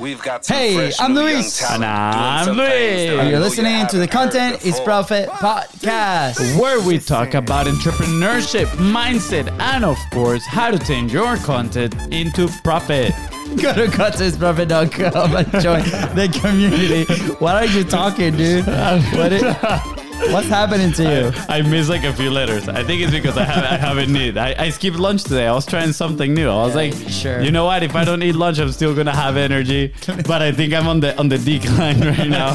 We've got some Hey, fresh I'm new Luis. talent And I'm some Luis. And you're you listening to the haven't Content is before. Profit podcast. where we talk about entrepreneurship, mindset, and of course, how to turn your content into profit. Go to contentprofit.com and join the community. What are you talking, dude? What i- what's happening to you? I missed like a few letters. I think it's because I, have, I haven't eaten. I, I skipped lunch today. I was trying something new. I was like, sure. you know what? If I don't eat lunch, I'm still gonna have energy. But I think I'm on the on the decline right now.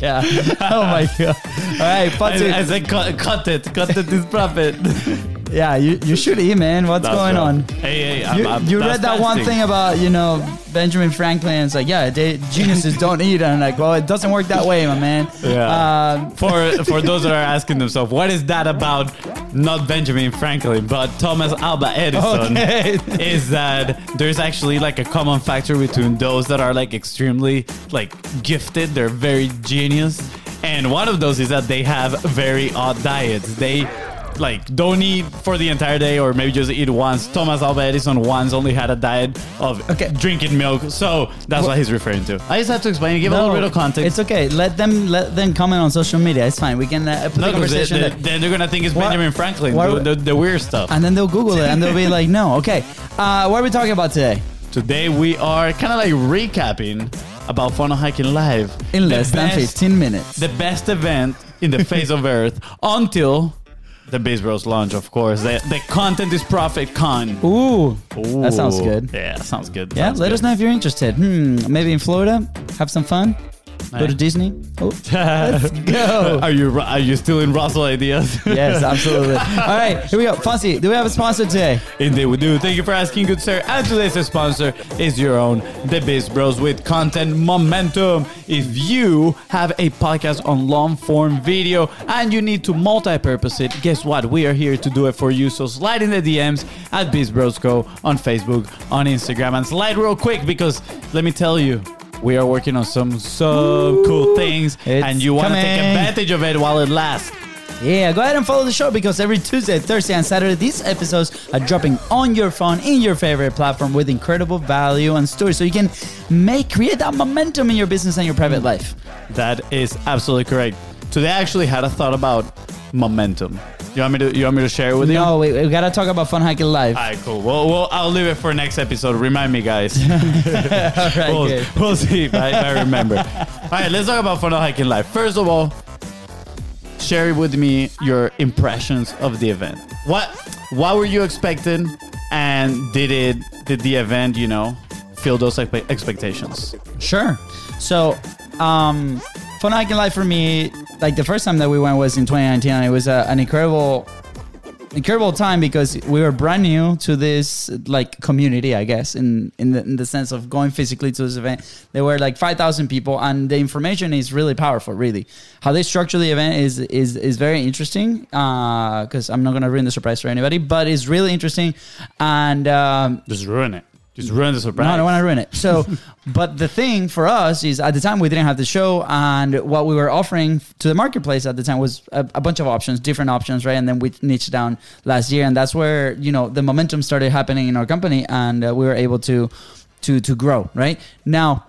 Yeah. Oh my god. All right, I, Fatu. I said, cut, cut it. Cut it is profit. Yeah, you, you should eat, man. What's That's going right. on? Hey, hey, I'm, You, I'm- you read that one thing about you know Benjamin Franklin. It's like, yeah, they, geniuses don't eat, and I'm like, well, it doesn't work that way, my man. Yeah. Um, for for those that are asking themselves, what is that about? Not Benjamin Franklin, but Thomas Alva Edison. Okay. is that there's actually like a common factor between those that are like extremely like gifted, they're very genius, and one of those is that they have very odd diets. They like don't eat for the entire day or maybe just eat once. Thomas Alva Edison once only had a diet of Okay. drinking milk, so that's what he's referring to. I just have to explain, give a little bit of context. It's okay. Let them let them comment on social media. It's fine. We can uh, put the No, they, conversation they, there. then they're gonna think it's What- Benjamin Franklin what- doing the, the weird stuff. and then they'll Google it and they'll be like, no. Okay. Uh, what are we talking about today? Today we are kind of like recapping about Funnel Hacking Live In The less than 15 minutes. The best event in the face of Earth until the Biz Bros launch, of course. The, the Content is Profit Con. Ooh, that sounds good. Yeah, that sounds good. Yeah, sounds let good. us know if you're interested. Hmm, maybe in Florida, have some fun. Go to Disney. Oh, let's go. Are you are you still in Russell ideas? yes, absolutely. All right, here we go. Fonzie, do we have a sponsor today? Indeed, we do. Thank you for asking, good sir. And today's sponsor is your own, The Biz Bros with content momentum. If you have a podcast on long form video and you need to multi purpose it, guess what? We are here to do it for you. So slide in the DMs at Biz Bros Co on Facebook, on Instagram, and slide real quick because let me tell you. We are working on some so cool things, It's and you want to take coming. advantage of it while it lasts. Yeah, go ahead and follow the show because every Tuesday, Thursday, and Saturday, these episodes are dropping on your phone in your favorite platform with incredible value and stories. So you can make create that momentum in your business and your private life. That is absolutely correct. Today I actually had a thought about momentum. You want me to you want me to share it with you? No, we, we gotta talk about Funnel Hacking Live. Alright, cool. Well, well, I'll leave it for next episode. Remind me, guys. All right, we'll, good. we'll see if I, if I remember. All right, let's talk about Funnel Hacking Live. First of all, share with me your impressions of the event. What what were you expecting, and did it did the event you know fill those expectations? Sure. So, um, Hacking Live for me, like the first time that we went was in 2019, and it was a, an incredible, incredible time because we were brand new to this like community, I guess, in in the, in the sense of going physically to this event. There were like 5,000 people, and the information is really powerful. Really, how they structure the event is is is very interesting. Because I'm not gonna ruin the surprise for anybody, but it's really interesting, and. Um, Just ruin it. Just ruin the surprise. no, I don't want to ruin it. So, but the thing for us is at the time we didn't have the show, and what we were offering to the marketplace at the time was a, a bunch of options, different options, right? And then we niched down last year, and that's where you know the momentum started happening in our company, and uh, we were able to to to grow, right? Now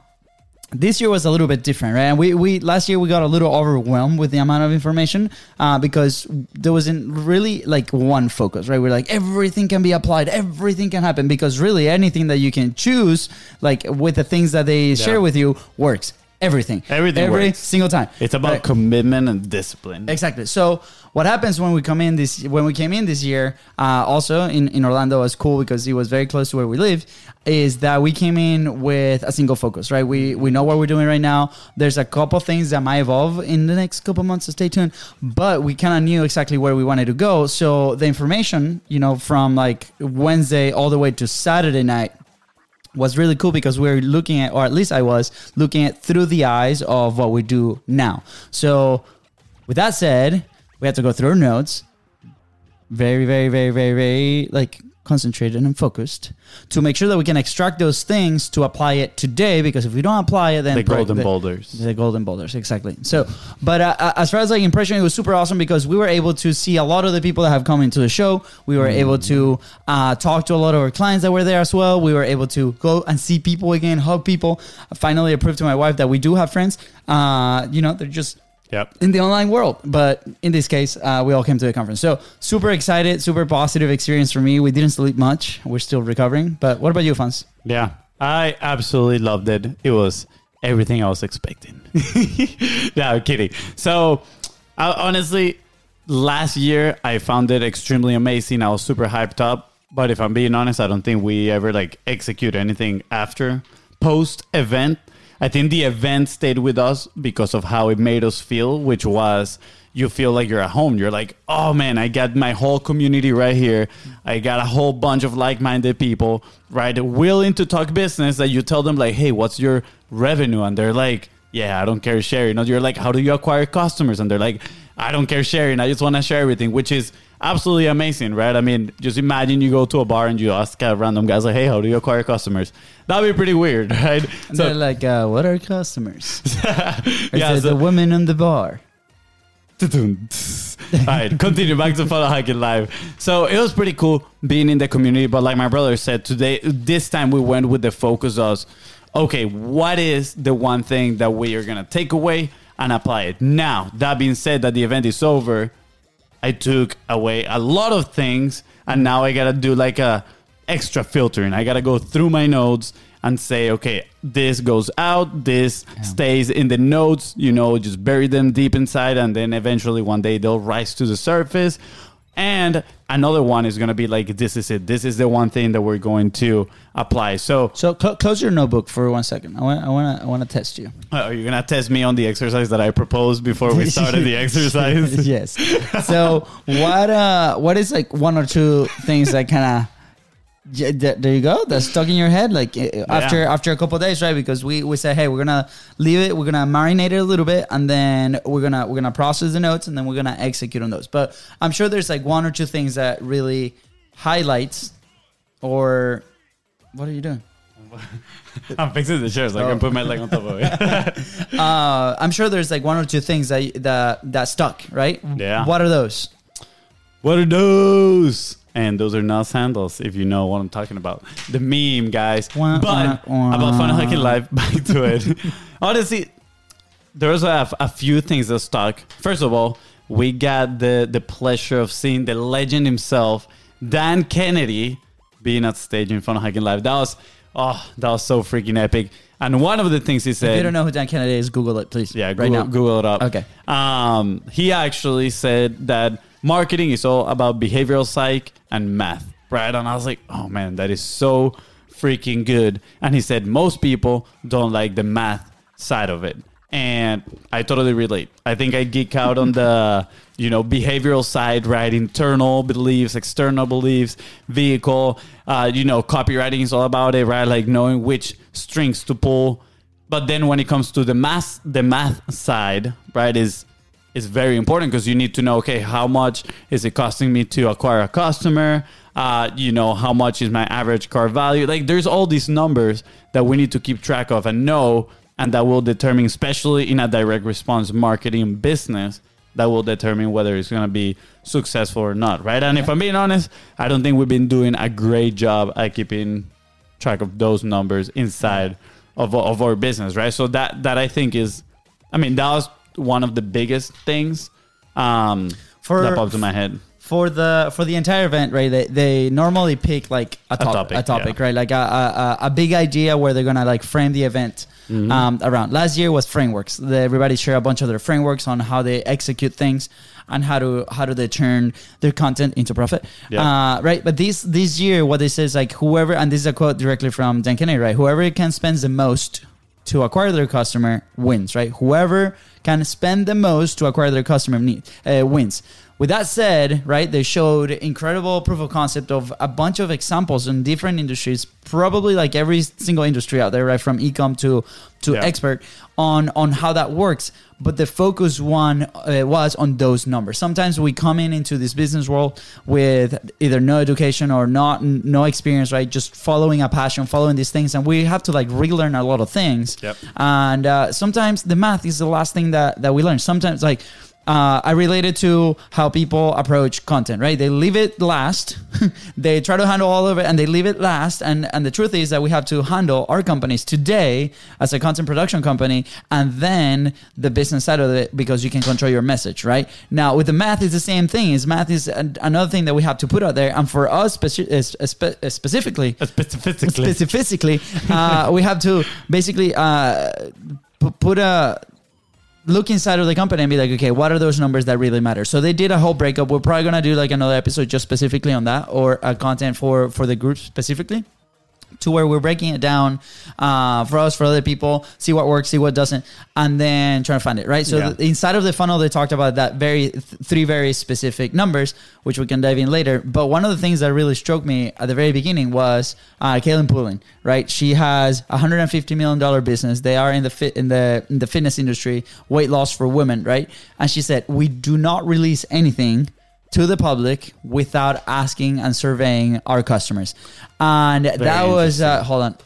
this year was a little bit different, right? And we, we last year we got a little overwhelmed with the amount of information uh, because there wasn't really like one focus, right? We're like everything can be applied, everything can happen because really anything that you can choose, like with the things that they share with you, works. Everything, Everything every works. single time. It's about Right. commitment and discipline. Exactly. So what happens when we come in this when we came in this year, uh, also in, in Orlando was cool because it was very close to where we live, is that we came in with a single focus, right? We we know what we're doing right now. There's a couple things that might evolve in the next couple months, so stay tuned. But we kind of knew exactly where we wanted to go. So the information, you know, from like Wednesday all the way to Saturday night was really cool because we are looking at, or at least I was looking at through the eyes of what we do now. So, with that said, we had to go through our notes. Very, very, very, very, very like concentrated and focused to make sure that we can extract those things to apply it today. Because if we don't apply it, then The golden the- boulders. the golden boulders, exactly. So, but uh, uh, as far as like impression, it was super awesome because we were able to see a lot of the people that have come into the show. We were able to uh, talk to a lot of our clients that were there as well. We were able to go and see people again, hug people. Finally, I proved to my wife that we do have friends. Uh, you know, they're just Yep. in the online world. But in this case, uh, we all came to the conference. So super excited, super positive experience for me. We didn't sleep much. We're still recovering. But what about you, Fans? Yeah, I absolutely loved it. It was everything I was expecting. yeah, I'm kidding. So, I, honestly, last year I found it extremely amazing. I was super hyped up. But if I'm being honest, I don't think we ever like execute anything after post event. I think the event stayed with us because of how it made us feel, which was you feel like you're at home. You're like, oh man, I got my whole community right here. I got a whole bunch of like minded people, right? Willing to talk business that you tell them, like, hey, what's your revenue? And they're like, yeah, I don't care share. You know, you're like, how do you acquire customers? And they're like, I don't care sharing. I just want to share everything, which is absolutely amazing, right? I mean, just imagine you go to a bar and you ask a random guys like, hey, how do you acquire customers? That'd be pretty weird, right? And they're like, uh, what are customers? yeah, yeah, so- the women in the bar. all right, continue back to Funnel Hacking Live. So it was pretty cool being in the community, but like my brother said today, this time we went with the focus of, okay, what is the one thing that we are gonna take away and apply it? Now, that being said, that the event is over, I took away a lot of things, and now I gotta do like a extra filtering. I gotta go through my notes and say, okay, this goes out, this stays in the notes, you know, just bury them deep inside, and then eventually one day they'll rise to the surface. And another one is gonna be like, this is it. This is the one thing that we're going to apply. So, So cl- close your notebook for one second. I want, I want to, I want to test you. uh, are you gonna test me on the exercise that I proposed before we started the exercise? yes. So what, uh, what is like one or two things that kind of Yeah, th- there you go. That's stuck in your head. Like uh, after after a couple of days, right? Because we we said, hey, we're gonna leave it. We're gonna marinate it a little bit, and then we're gonna we're gonna process the notes, and then we're gonna execute on those. But I'm sure there's like one or two things that really highlights, or what are you doing? I'm fixing the chair so I can put my leg on top of it. Uh, I'm sure there's like one or two things that that that stuck, right? Yeah. What are those? What are those? And those are not sandals, if you know what I'm talking about. The meme, guys. Wah, but wah, wah. about Funnel Hacking Live, back to it. Honestly, there's a, a few things that stuck. First of all, we got the, the pleasure of seeing the legend himself, Dan Kennedy, being at stage in Funnel Hacking Live. That was, oh, that was so freaking epic. And one of the things he said. If you don't know who Dan Kennedy is, Google it, please. Yeah, right Google, now. Google it up. Okay. Um, he actually said that marketing is all about behavioral psych and math, right? And I was like, oh man, that is so freaking good. And he said most people don't like the math side of it. And I totally relate. I think I geek out on the, you know, behavioral side, right? Internal beliefs, external beliefs, vehicle. Uh, you know, copywriting is all about it, right? Like knowing which strings to pull. But then when it comes to the math, the math side, right, is is very important because you need to know, okay, how much is it costing me to acquire a customer? Uh, you know, how much is my average car value? Like, there's all these numbers that we need to keep track of and know, and that will determine, especially in a direct response marketing business, that will determine whether it's going to be successful or not, right? And if I'm being honest, I don't think we've been doing a great job at keeping track of those numbers inside of, of our business, right? So that that I think is, I mean, that was one of the biggest things um, For- that popped in my head. for the for the entire event, right? They, they normally pick like a, top, topic, a topic, yeah. right? Like a, a, a a big idea where they're gonna like frame the event Mm-hmm. um, around. Last year was frameworks. The, everybody share a bunch of their frameworks on how they execute things and how to how do they turn their content into profit, Yeah. uh, right? But this this year, what they say is like whoever, and this is a quote directly from Dan Kennedy, right? Whoever can spend the most to acquire their customer wins, right? Whoever can spend the most to acquire their customer need, uh, wins. With that said, right, they showed incredible proof of concept of a bunch of examples in different industries, probably like every single industry out there, right, from ecom to to Yeah. expert on on how that works. But the focus one uh, was on those numbers. Sometimes we come in into this business world with either no education or not no experience, right? Just following a passion, following these things, and we have to like relearn a lot of things. Yep. And uh, sometimes the math is the last thing that that we learn. Sometimes like. Uh, I relate it to how people approach content, right? They leave it last. they try to handle all of it and they leave it last. And, and the truth is that we have to handle our companies today as a content production company and then the business side of it because you can control your message, right? Now, with the math, it's the same thing. Is math is an, another thing that we have to put out there. And for us speci- uh, spe- uh, specifically, Specifically. specifically, uh, we have to basically uh, pu- put a look inside of the company and be like, okay, what are those numbers that really matter? So they did a whole breakup. We're probably gonna do like another episode just specifically on that, or uh, content for for the group specifically. To where we're breaking it down uh, for us, for other people, see what works, see what doesn't, and then trying to find it right. So Yeah. the, inside of the funnel, they talked about that very th- three very specific numbers, which we can dive in later. But one of the things that really struck me at the very beginning was uh, Kaylin Poulin, right? She has a hundred and fifty million dollar business. They are in the fit in the in the fitness industry, weight loss for women, right? And she said, we do not release anything to the public without asking and surveying our customers. And that was uh, hold on.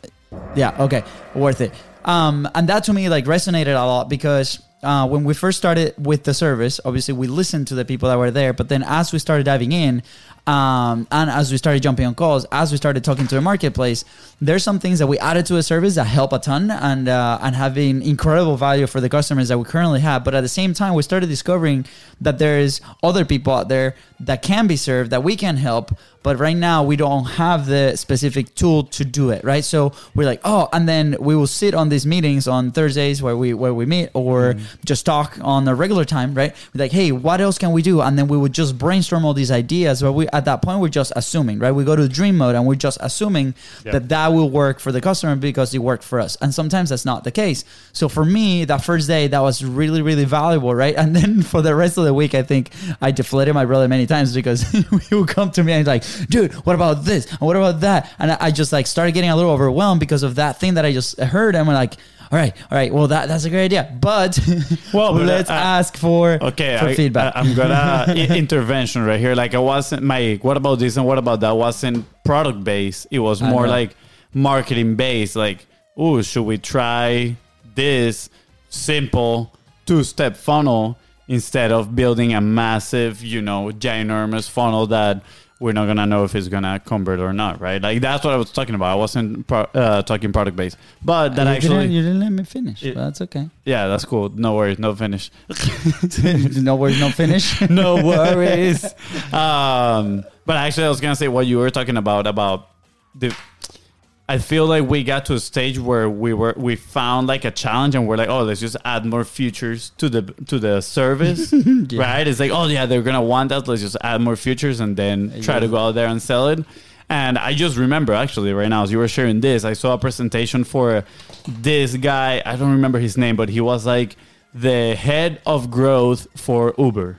Yeah, okay. Worth it. Um, and that to me like resonated a lot because uh, when we first started with the service, obviously we listened to the people that were there, but then as we started diving in, um, and as we started jumping on calls, as we started talking to the marketplace, there's some things that we added to a service that help a ton and uh, and having incredible value for the customers that we currently have. But at the same time, we started discovering that there's other people out there that can be served that we can help. But right now, we don't have the specific tool to do it. Right, so we're like, oh, and then we will sit on these meetings on Thursdays where we where we meet, or just talk on a regular time. Right, we're like, hey, what else can we do? And then we would just brainstorm all these ideas. But we at that point, we're just assuming. Right, we go to dream mode and we're just assuming Yeah. that that will work for the customer because it worked for us. And sometimes that's not the case. So for me, that first day, that was really, really valuable, right? And then for the rest of the week, I think I deflated my brother many times because he would come to me and he's like, dude, what about this? And what about that? And I I just like started getting a little overwhelmed because of that thing that I just heard. And we're like, all right, all right, well, that, that's a great idea. But, Well, but, let's uh, uh, ask for, Okay, for I, feedback. Uh, I, am gonna uh, intervention right here. Like I wasn't my what about this and what about that wasn't product based. It was more like marketing based. Like, oh, should we try this simple two step funnel instead of building a massive, you know, ginormous funnel that we're not gonna know if it's gonna convert or not, right? Like that's what I was talking about. I wasn't pro- uh, talking product based, but that you, actually, didn't, you didn't let me finish. It- but that's okay. yeah, that's cool. No worries, no finish. no worries, no finish. no worries. um, but actually, I was gonna say what you were talking about about the. I feel like we got to a stage where we were we found like a challenge and we're like, oh, let's just add more features to the to the service, right? It's like, oh yeah, they're gonna want that. Let's just add more features and then try to go out there and sell it. And I just remember actually right now as you were sharing this, I saw a presentation for this guy. I don't remember his name, but he was like the head of growth for Uber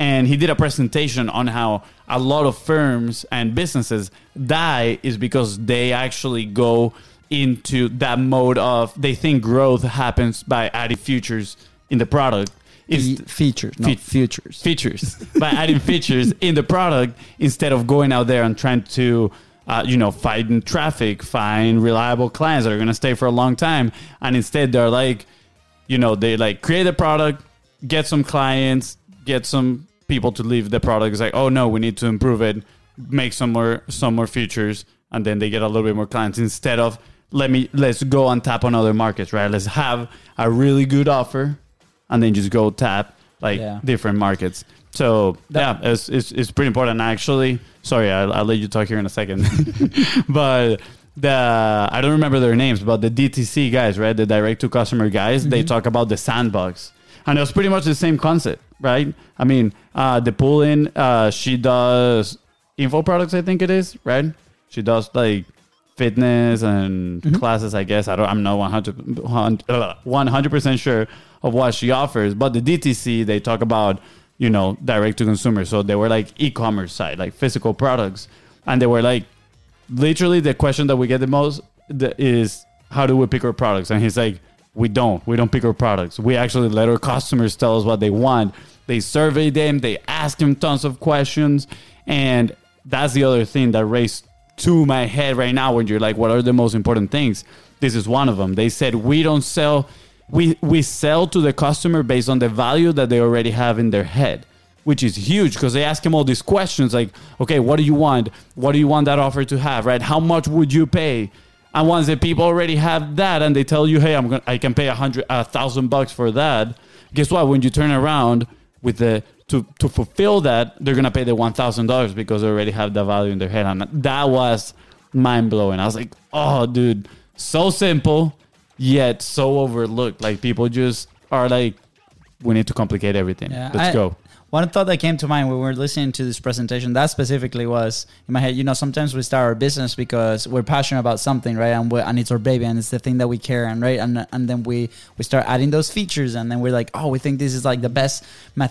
and he did a presentation on how a lot of firms and businesses die is because they actually go into that mode of they think growth happens by adding features in the product. Fe- features, not futures. features. by adding features in the product instead of going out there and trying to uh, you know find traffic find reliable clients that are going to stay for a long time. And instead they're like you know they like create a product get some clients get some people to leave the product. It's like oh no we need to improve it make some more some more features and then they get a little bit more clients instead of let me let's go and tap on other markets right let's have a really good offer and then just go tap like Yeah. different markets so That- yeah it's, it's, it's pretty important actually sorry I'll, I'll let you talk here in a second but the I don't remember their names, but the DTC guys, right? The direct to customer guys, they talk about the sandbox, and it was pretty much the same concept, right? I mean, uh, the pull in, uh, she does info products, I think it is, right? She does like fitness and mm-hmm. classes, I guess. I don't, I'm not 100 100 percent sure of what she offers, but the DTC they talk about you know, direct to consumer. So they were like e-commerce side, like physical products, and they were like, literally the question that we get the most is how do we pick our products? And he's like, we don't. We don't pick our products. We actually let our customers tell us what they want. They survey them. They ask them tons of questions, and that's the other thing that raised to my head right now when you're like, what are the most important things? This is one of them. They said we don't sell. We we sell to the customer based on the value that they already have in their head which is huge because they ask him all these questions like, okay, what do you want? What do you want that offer to have, right? How much would you pay? And once the people already have that and they tell you, hey, I'm gonna, I can pay a hundred, a thousand bucks for that. Guess what? When you turn around with the to to fulfill that, they're gonna pay the one thousand dollars because they already have the value in their head. And that was mind blowing. I was like, oh, dude, so simple yet so overlooked. Like people just are like, we need to complicate everything. Yeah, Let's I- go. One thought that came to mind when we were listening to this presentation, that specifically was in my head. You know, sometimes we start our business because we're passionate about something, right? And, and it's our baby, and it's the thing that we care, and right, and and then we we start adding those features, and then we're like, oh, we think this is like the best ma-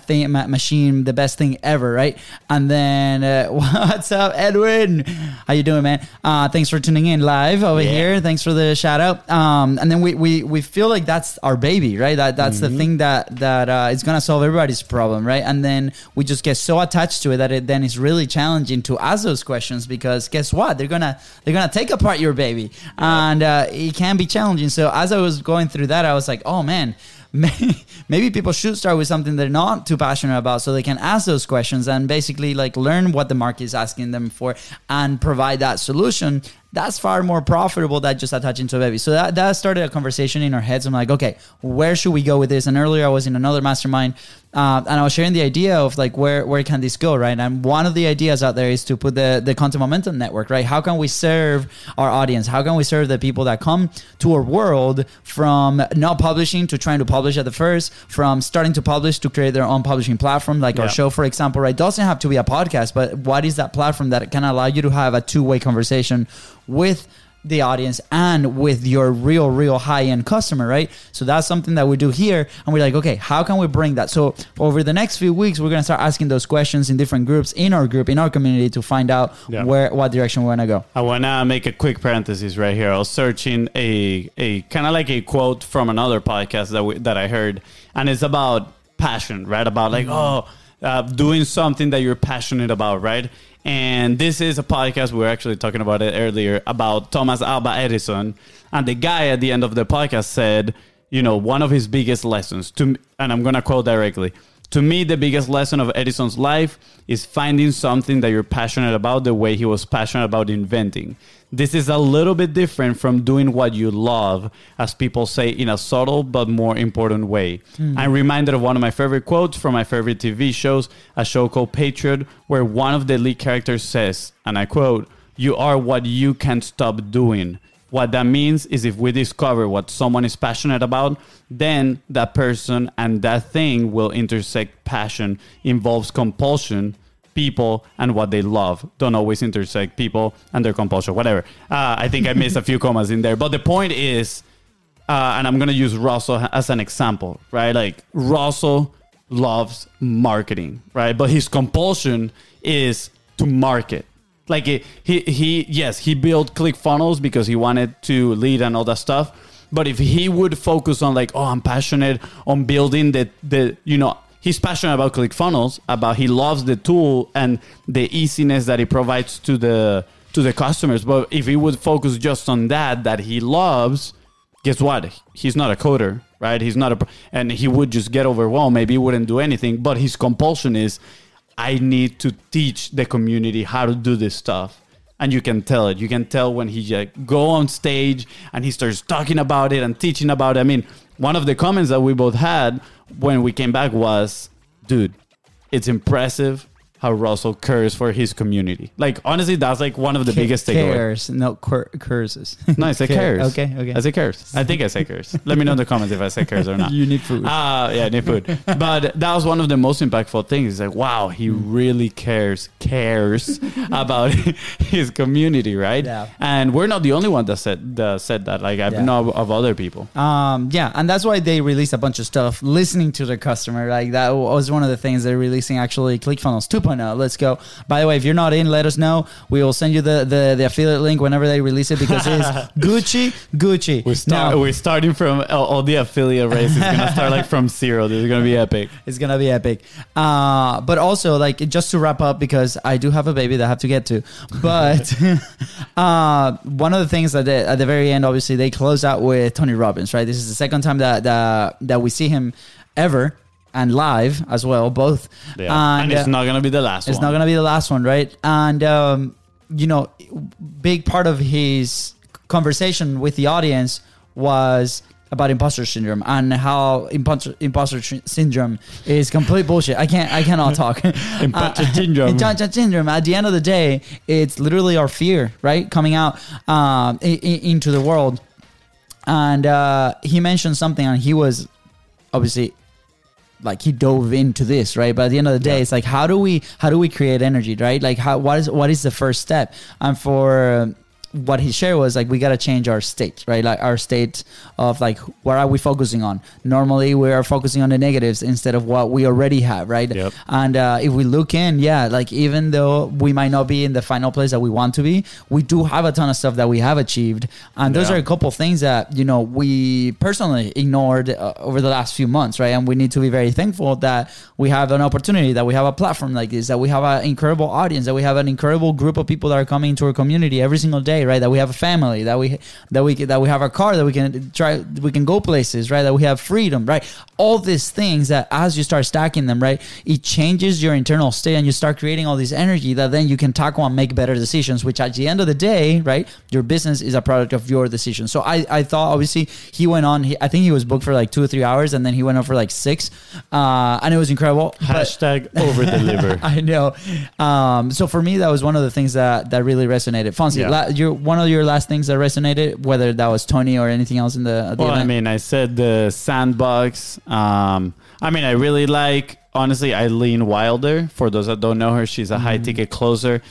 machine, the best thing ever, right? And then uh, what's up, Edwin? How you doing, man? Uh, thanks for tuning in live over Yeah. here. Thanks for the shout out. Um, and then we we we feel like that's our baby, right? That that's the thing that that uh, is gonna solve everybody's problem, right? And then we just get so attached to it that it then is really challenging to ask those questions because guess what? They're gonna they're gonna take apart your baby, and uh, it can be challenging. So as I was going through that, I was like, oh man. Maybe, maybe people should start with something they're not too passionate about so they can ask those questions and basically like learn what the market is asking them for and provide that solution that's far more profitable than just attaching to a baby. So that, that started a conversation in our heads. I'm like, okay, where should we go with this? And earlier I was in another mastermind uh, and I was sharing the idea of like, where, where can this go, right? And one of the ideas out there is to put the, the content momentum network, right? How can we serve our audience? How can we serve the people that come to our world from not publishing to trying to publish at the first, from starting to publish to create their own publishing platform, like Yeah. our show, for example, right? Doesn't have to be a podcast, but what is that platform that can allow you to have a two way conversation with the audience and with your real, real high end customer, right? So that's something that we do here. And we're like, okay, how can we bring that? So over the next few weeks, we're going to start asking those questions in different groups in our group, in our community to find out Yeah. where, what direction we want to go. I want to make a quick parenthesis right here. I was searching a a kind of like a quote from another podcast that we, that I heard, and it's about passion, right? About like oh, uh, doing something that you're passionate about, right? And this is a podcast we were actually talking about it earlier about Thomas Alva Edison, and the guy at the end of the podcast said, you know, one of his biggest lessons to, and I'm gonna quote directly. To me, the biggest lesson of Edison's life is finding something that you're passionate about the way he was passionate about inventing. This is a little bit different from doing what you love, as people say, in a subtle but more important way. Hmm. I'm reminded of one of my favorite quotes from my favorite TV shows, a show called Patriot, where one of the lead characters says, and I quote, You are what you can't stop doing. What that means is if we discover what someone is passionate about, then that person and that thing will intersect passion, involves compulsion, people and what they love. Don't always intersect people and their compulsion, whatever. Uh, I think I missed a few commas in there. But the point is, uh, and I'm going to use Russell as an example, right? Like Russell loves marketing, right? But his compulsion is to market. Like he, he, he yes, he built ClickFunnels because he wanted to lead and all that stuff. But if he would focus on like, oh, I'm passionate on building the, the you know, he's passionate about ClickFunnels, about he loves the tool and the easiness that it provides to the to the customers. But if he would focus just on that that he loves, guess what? He's not a coder, right? He's not a, and he would just get overwhelmed. Maybe he wouldn't do anything. But his compulsion is, I need to teach the community how to do this stuff. And you can tell it. You can tell when he like, go on stage and he starts talking about it and teaching about it. I mean, one of the comments that we both had when we came back was, dude, it's impressive how Russell cares for his community. Like honestly, that's like one of the biggest takeaways. cares, no cur- curses. No, I say Care- cares. okay, okay. I say cares. I think I say cares. Let me know in the comments if I say cares or not. you need food. Ah, yeah, need food. But that was one of the most impactful things. It's like, wow, he really cares, cares about his community, right? Yeah. And we're not the only one that said that said that. Like I Yeah. know of other people. Um, yeah, and that's why they released a bunch of stuff listening to their customer. Like that was one of the things they're releasing actually ClickFunnels 2.0. Let's go. By the way, if you're not in, let us know. We will send you the, the, the affiliate link whenever they release it because it's Gucci, Gucci. We start, Now, we're starting from all, all the affiliate race. It's gonna start like from zero. This is gonna be epic. It's gonna be epic. Uh, but also, like, just to wrap up, because I do have a baby that I have to get to. But uh, one of the things that they, at the very end, obviously, they close out with Tony Robbins, right? This is the second time that that, that we see him ever and live as well, both. Yeah. And, it's uh, not gonna be the last it's one. not gonna be the last one, right? And um, you know, big part of his conversation with the audience was about imposter syndrome and how imposter, imposter syndrome is complete bullshit. I can't, I cannot talk. Imposter Uh, syndrome. imposter syndrome. At the end of the day, it's literally our fear, right, coming out um, into the world. And uh, he mentioned something, and he was obviously like he dove into this right? But at the end of the day Yeah. it's like how do we how do we create energy right? Like how what is what is the first step? And for what he shared was like we got to change our state right? Like our state of like what are we focusing on? Normally we are focusing on the negatives instead of what we already have right? Yep. and uh, if we look in yeah like even though we might not be in the final place that we want to be we do have a ton of stuff that we have achieved. And those Yeah. are a couple things that you know we personally ignored uh, over the last few months right? And we need to be very thankful that we have an opportunity that we have a platform like this that we have an incredible audience that we have an incredible group of people that are coming to our community every single day right that we have a family that we that we that we have our car that we can try we can go places right that we have freedom right all these things that as you start stacking them right it changes your internal state and you start creating all this energy that then you can tackle and make better decisions which at the end of the day right your business is a product of your decisions so i i thought obviously he went on he, i think he was booked for like two or three hours and then he went on for like six uh and it was incredible Hashtag over deliver. I know. Um, so for me, that was one of the things that, that really resonated. Fonzie, Yeah. la- your, one of your last things that resonated, whether that was Tony or anything else in the, the Well, I mean, I said the sandbox. Um, I mean, I really like, honestly, Eileen Wilder. For those that don't know her, she's a high ticket closer.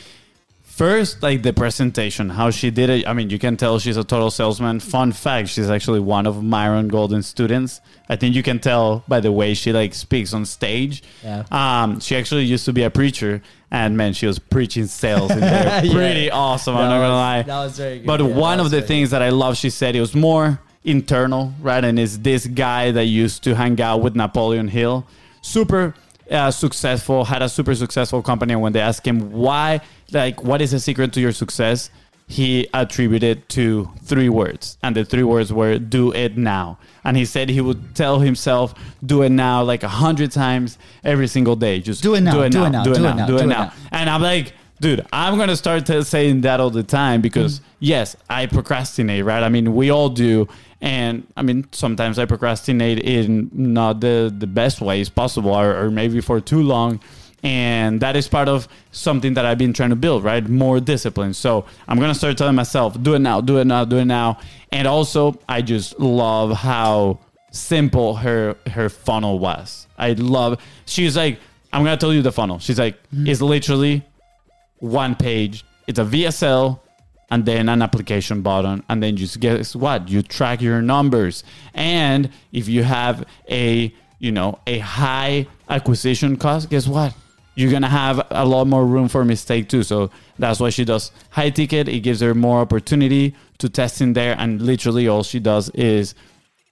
First, like the presentation, how she did it. I mean, you can tell she's a total salesman. Fun fact, she's actually one of Myron Golden's students. I think you can tell by the way she like speaks on stage. Yeah. Um, she actually used to be a preacher, and man, she was preaching sales in there. Yeah. Pretty awesome. I'm That not gonna lie. that was very good. But Yeah, one of the very things that I love, she said it was more internal, right? And it's this guy that used to hang out with Napoleon Hill, super uh, successful, had a super successful company. And when they asked him why, like, what is the secret to your success? He attributed to three words, and the three words were "do it now." And he said he would tell himself, "Do it now," like a hundred times every single day. Just Do it now, do it now, do it now, do it now. And I'm like, dude, I'm gonna start to saying that all the time because mm. yes, I procrastinate, right? I mean, we all do, and I mean, sometimes I procrastinate in not the the best ways possible, or, or maybe for too long. And that is part of something that I've been trying to build, right? More discipline. So I'm gonna start telling myself, do it now, do it now, do it now. And also, I just love how simple her her funnel was. I love. She's like, I'm gonna tell you the funnel. She's like, mm-hmm. it's literally one page. It's a VSL and then an application button. And then just guess what? You track your numbers. And if you have a, you know, a high acquisition cost, guess what? You're gonna have a lot more room for mistake too. So that's why she does high ticket. It gives her more opportunity to test in there. And literally all she does is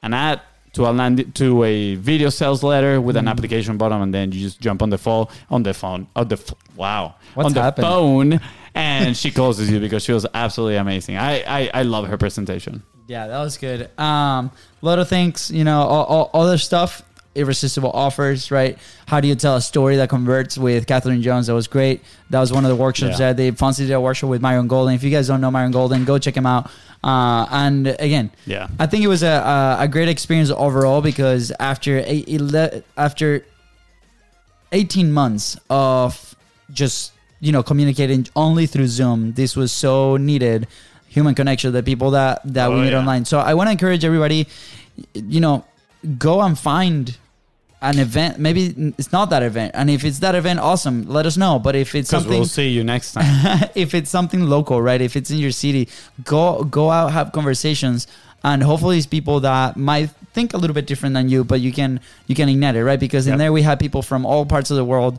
an ad to a land to a video sales letter with an application button, and then you just jump on the phone on the phone on the wow What's on the happened? phone, and she closes you because she was absolutely amazing. I I, I love her presentation. Yeah, that was good. Um, a lot of things, you know, all, all other stuff, irresistible offers, right? How do you tell a story that converts with Catherine Jones? That was great. That was one of the workshops Yeah. that they Fonzie did a workshop with Myron Golden. If you guys don't know Myron Golden, go check him out. Uh, and again, Yeah. I think it was a, a, a great experience overall because after eight, after 18 months of just you know communicating only through Zoom. This was so needed, human connection, the people that that we Oh, meet yeah. online. So I want to encourage everybody, you know, go and find an event. Maybe it's not that event, and if it's that event, awesome. Let us know. But if it's something we'll see you next time. if it's something local, right? If it's in your city, go go out, have conversations, and hopefully it's people that might think a little bit different than you, but you can you can ignite it, right? Because in Yep. there we have people from all parts of the world,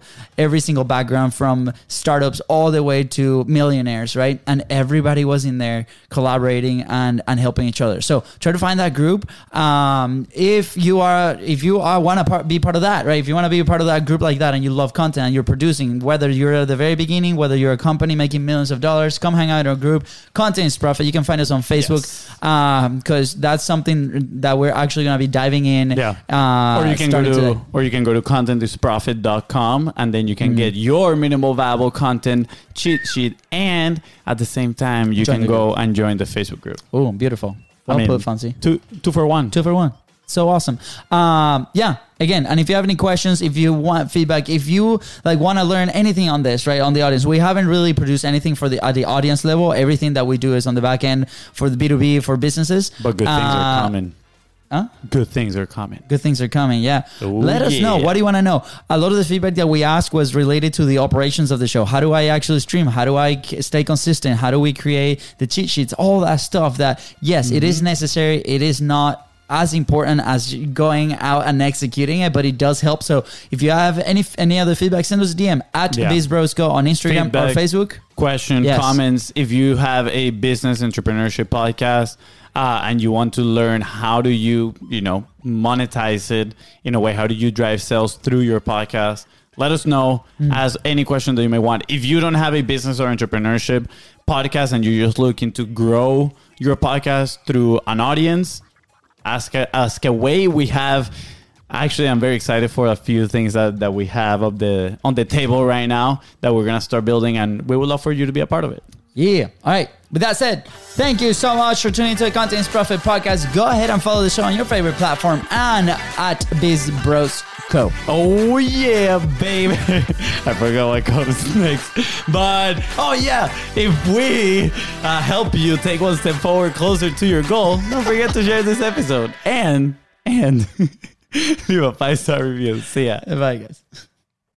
every single background, from startups all the way to millionaires, right? And everybody was in there collaborating and and helping each other. So try to find that group. Um, if you are if you are want to be part of that, right? If you want to be a part of that group like that, and you love content and you're producing, whether you're at the very beginning, whether you're a company making millions of dollars, come hang out in our group. Content is profit. You can find us on Facebook um because that's something that we're actually going to be diving in. Yeah. Uh, or you can go to today. or you can go to contentisprofit.com and then you can Mm-hmm. get your minimal viable content cheat sheet and at the same time you Join can the go and join the Facebook group. Oh, beautiful. I Well mean, put, Fonzie. Two two for one. Two for one. So awesome. Um, yeah. Again, and if you have any questions, if you want feedback, if you like want to learn anything on this, right, on the audience, we haven't really produced anything for the at the audience level. Everything that we do is on the back end for the B two B for businesses. But good things are Uh, coming. Huh? Good things are coming. Good things are coming. Yeah. Oh, Let us know. What do you want to know? A lot of the feedback that we asked was related to the operations of the show. How do I actually stream? How do I stay consistent? How do we create the cheat sheets? All that stuff that, yes, it Mm-hmm. is necessary. It is not as important as going out and executing it, but it does help. So if you have any any other feedback, send us a DM at Yeah. BizBrosCo on Instagram or Facebook. question, Yes. comments. If you have a business entrepreneurship podcast uh, and you want to learn how do you, you know, monetize it in a way, how do you drive sales through your podcast? Let us know. Ask any question that you may want. If you don't have a business or entrepreneurship podcast and you're just looking to grow your podcast through an audience, ask ask away. We have actually I'm very excited for a few things that, that we have of the on the table right now that we're gonna start building and we would love for you to be a part of it. Yeah. All right. With that said, thank you so much for tuning into the Content Profit podcast. Go ahead and follow the show on your favorite platform and at Biz Bros Co. Oh yeah, baby. I forgot what comes next. But oh yeah, if we uh, help you take one step forward closer to your goal, don't forget to share this episode and and leave a five star review. See ya. Bye, guys.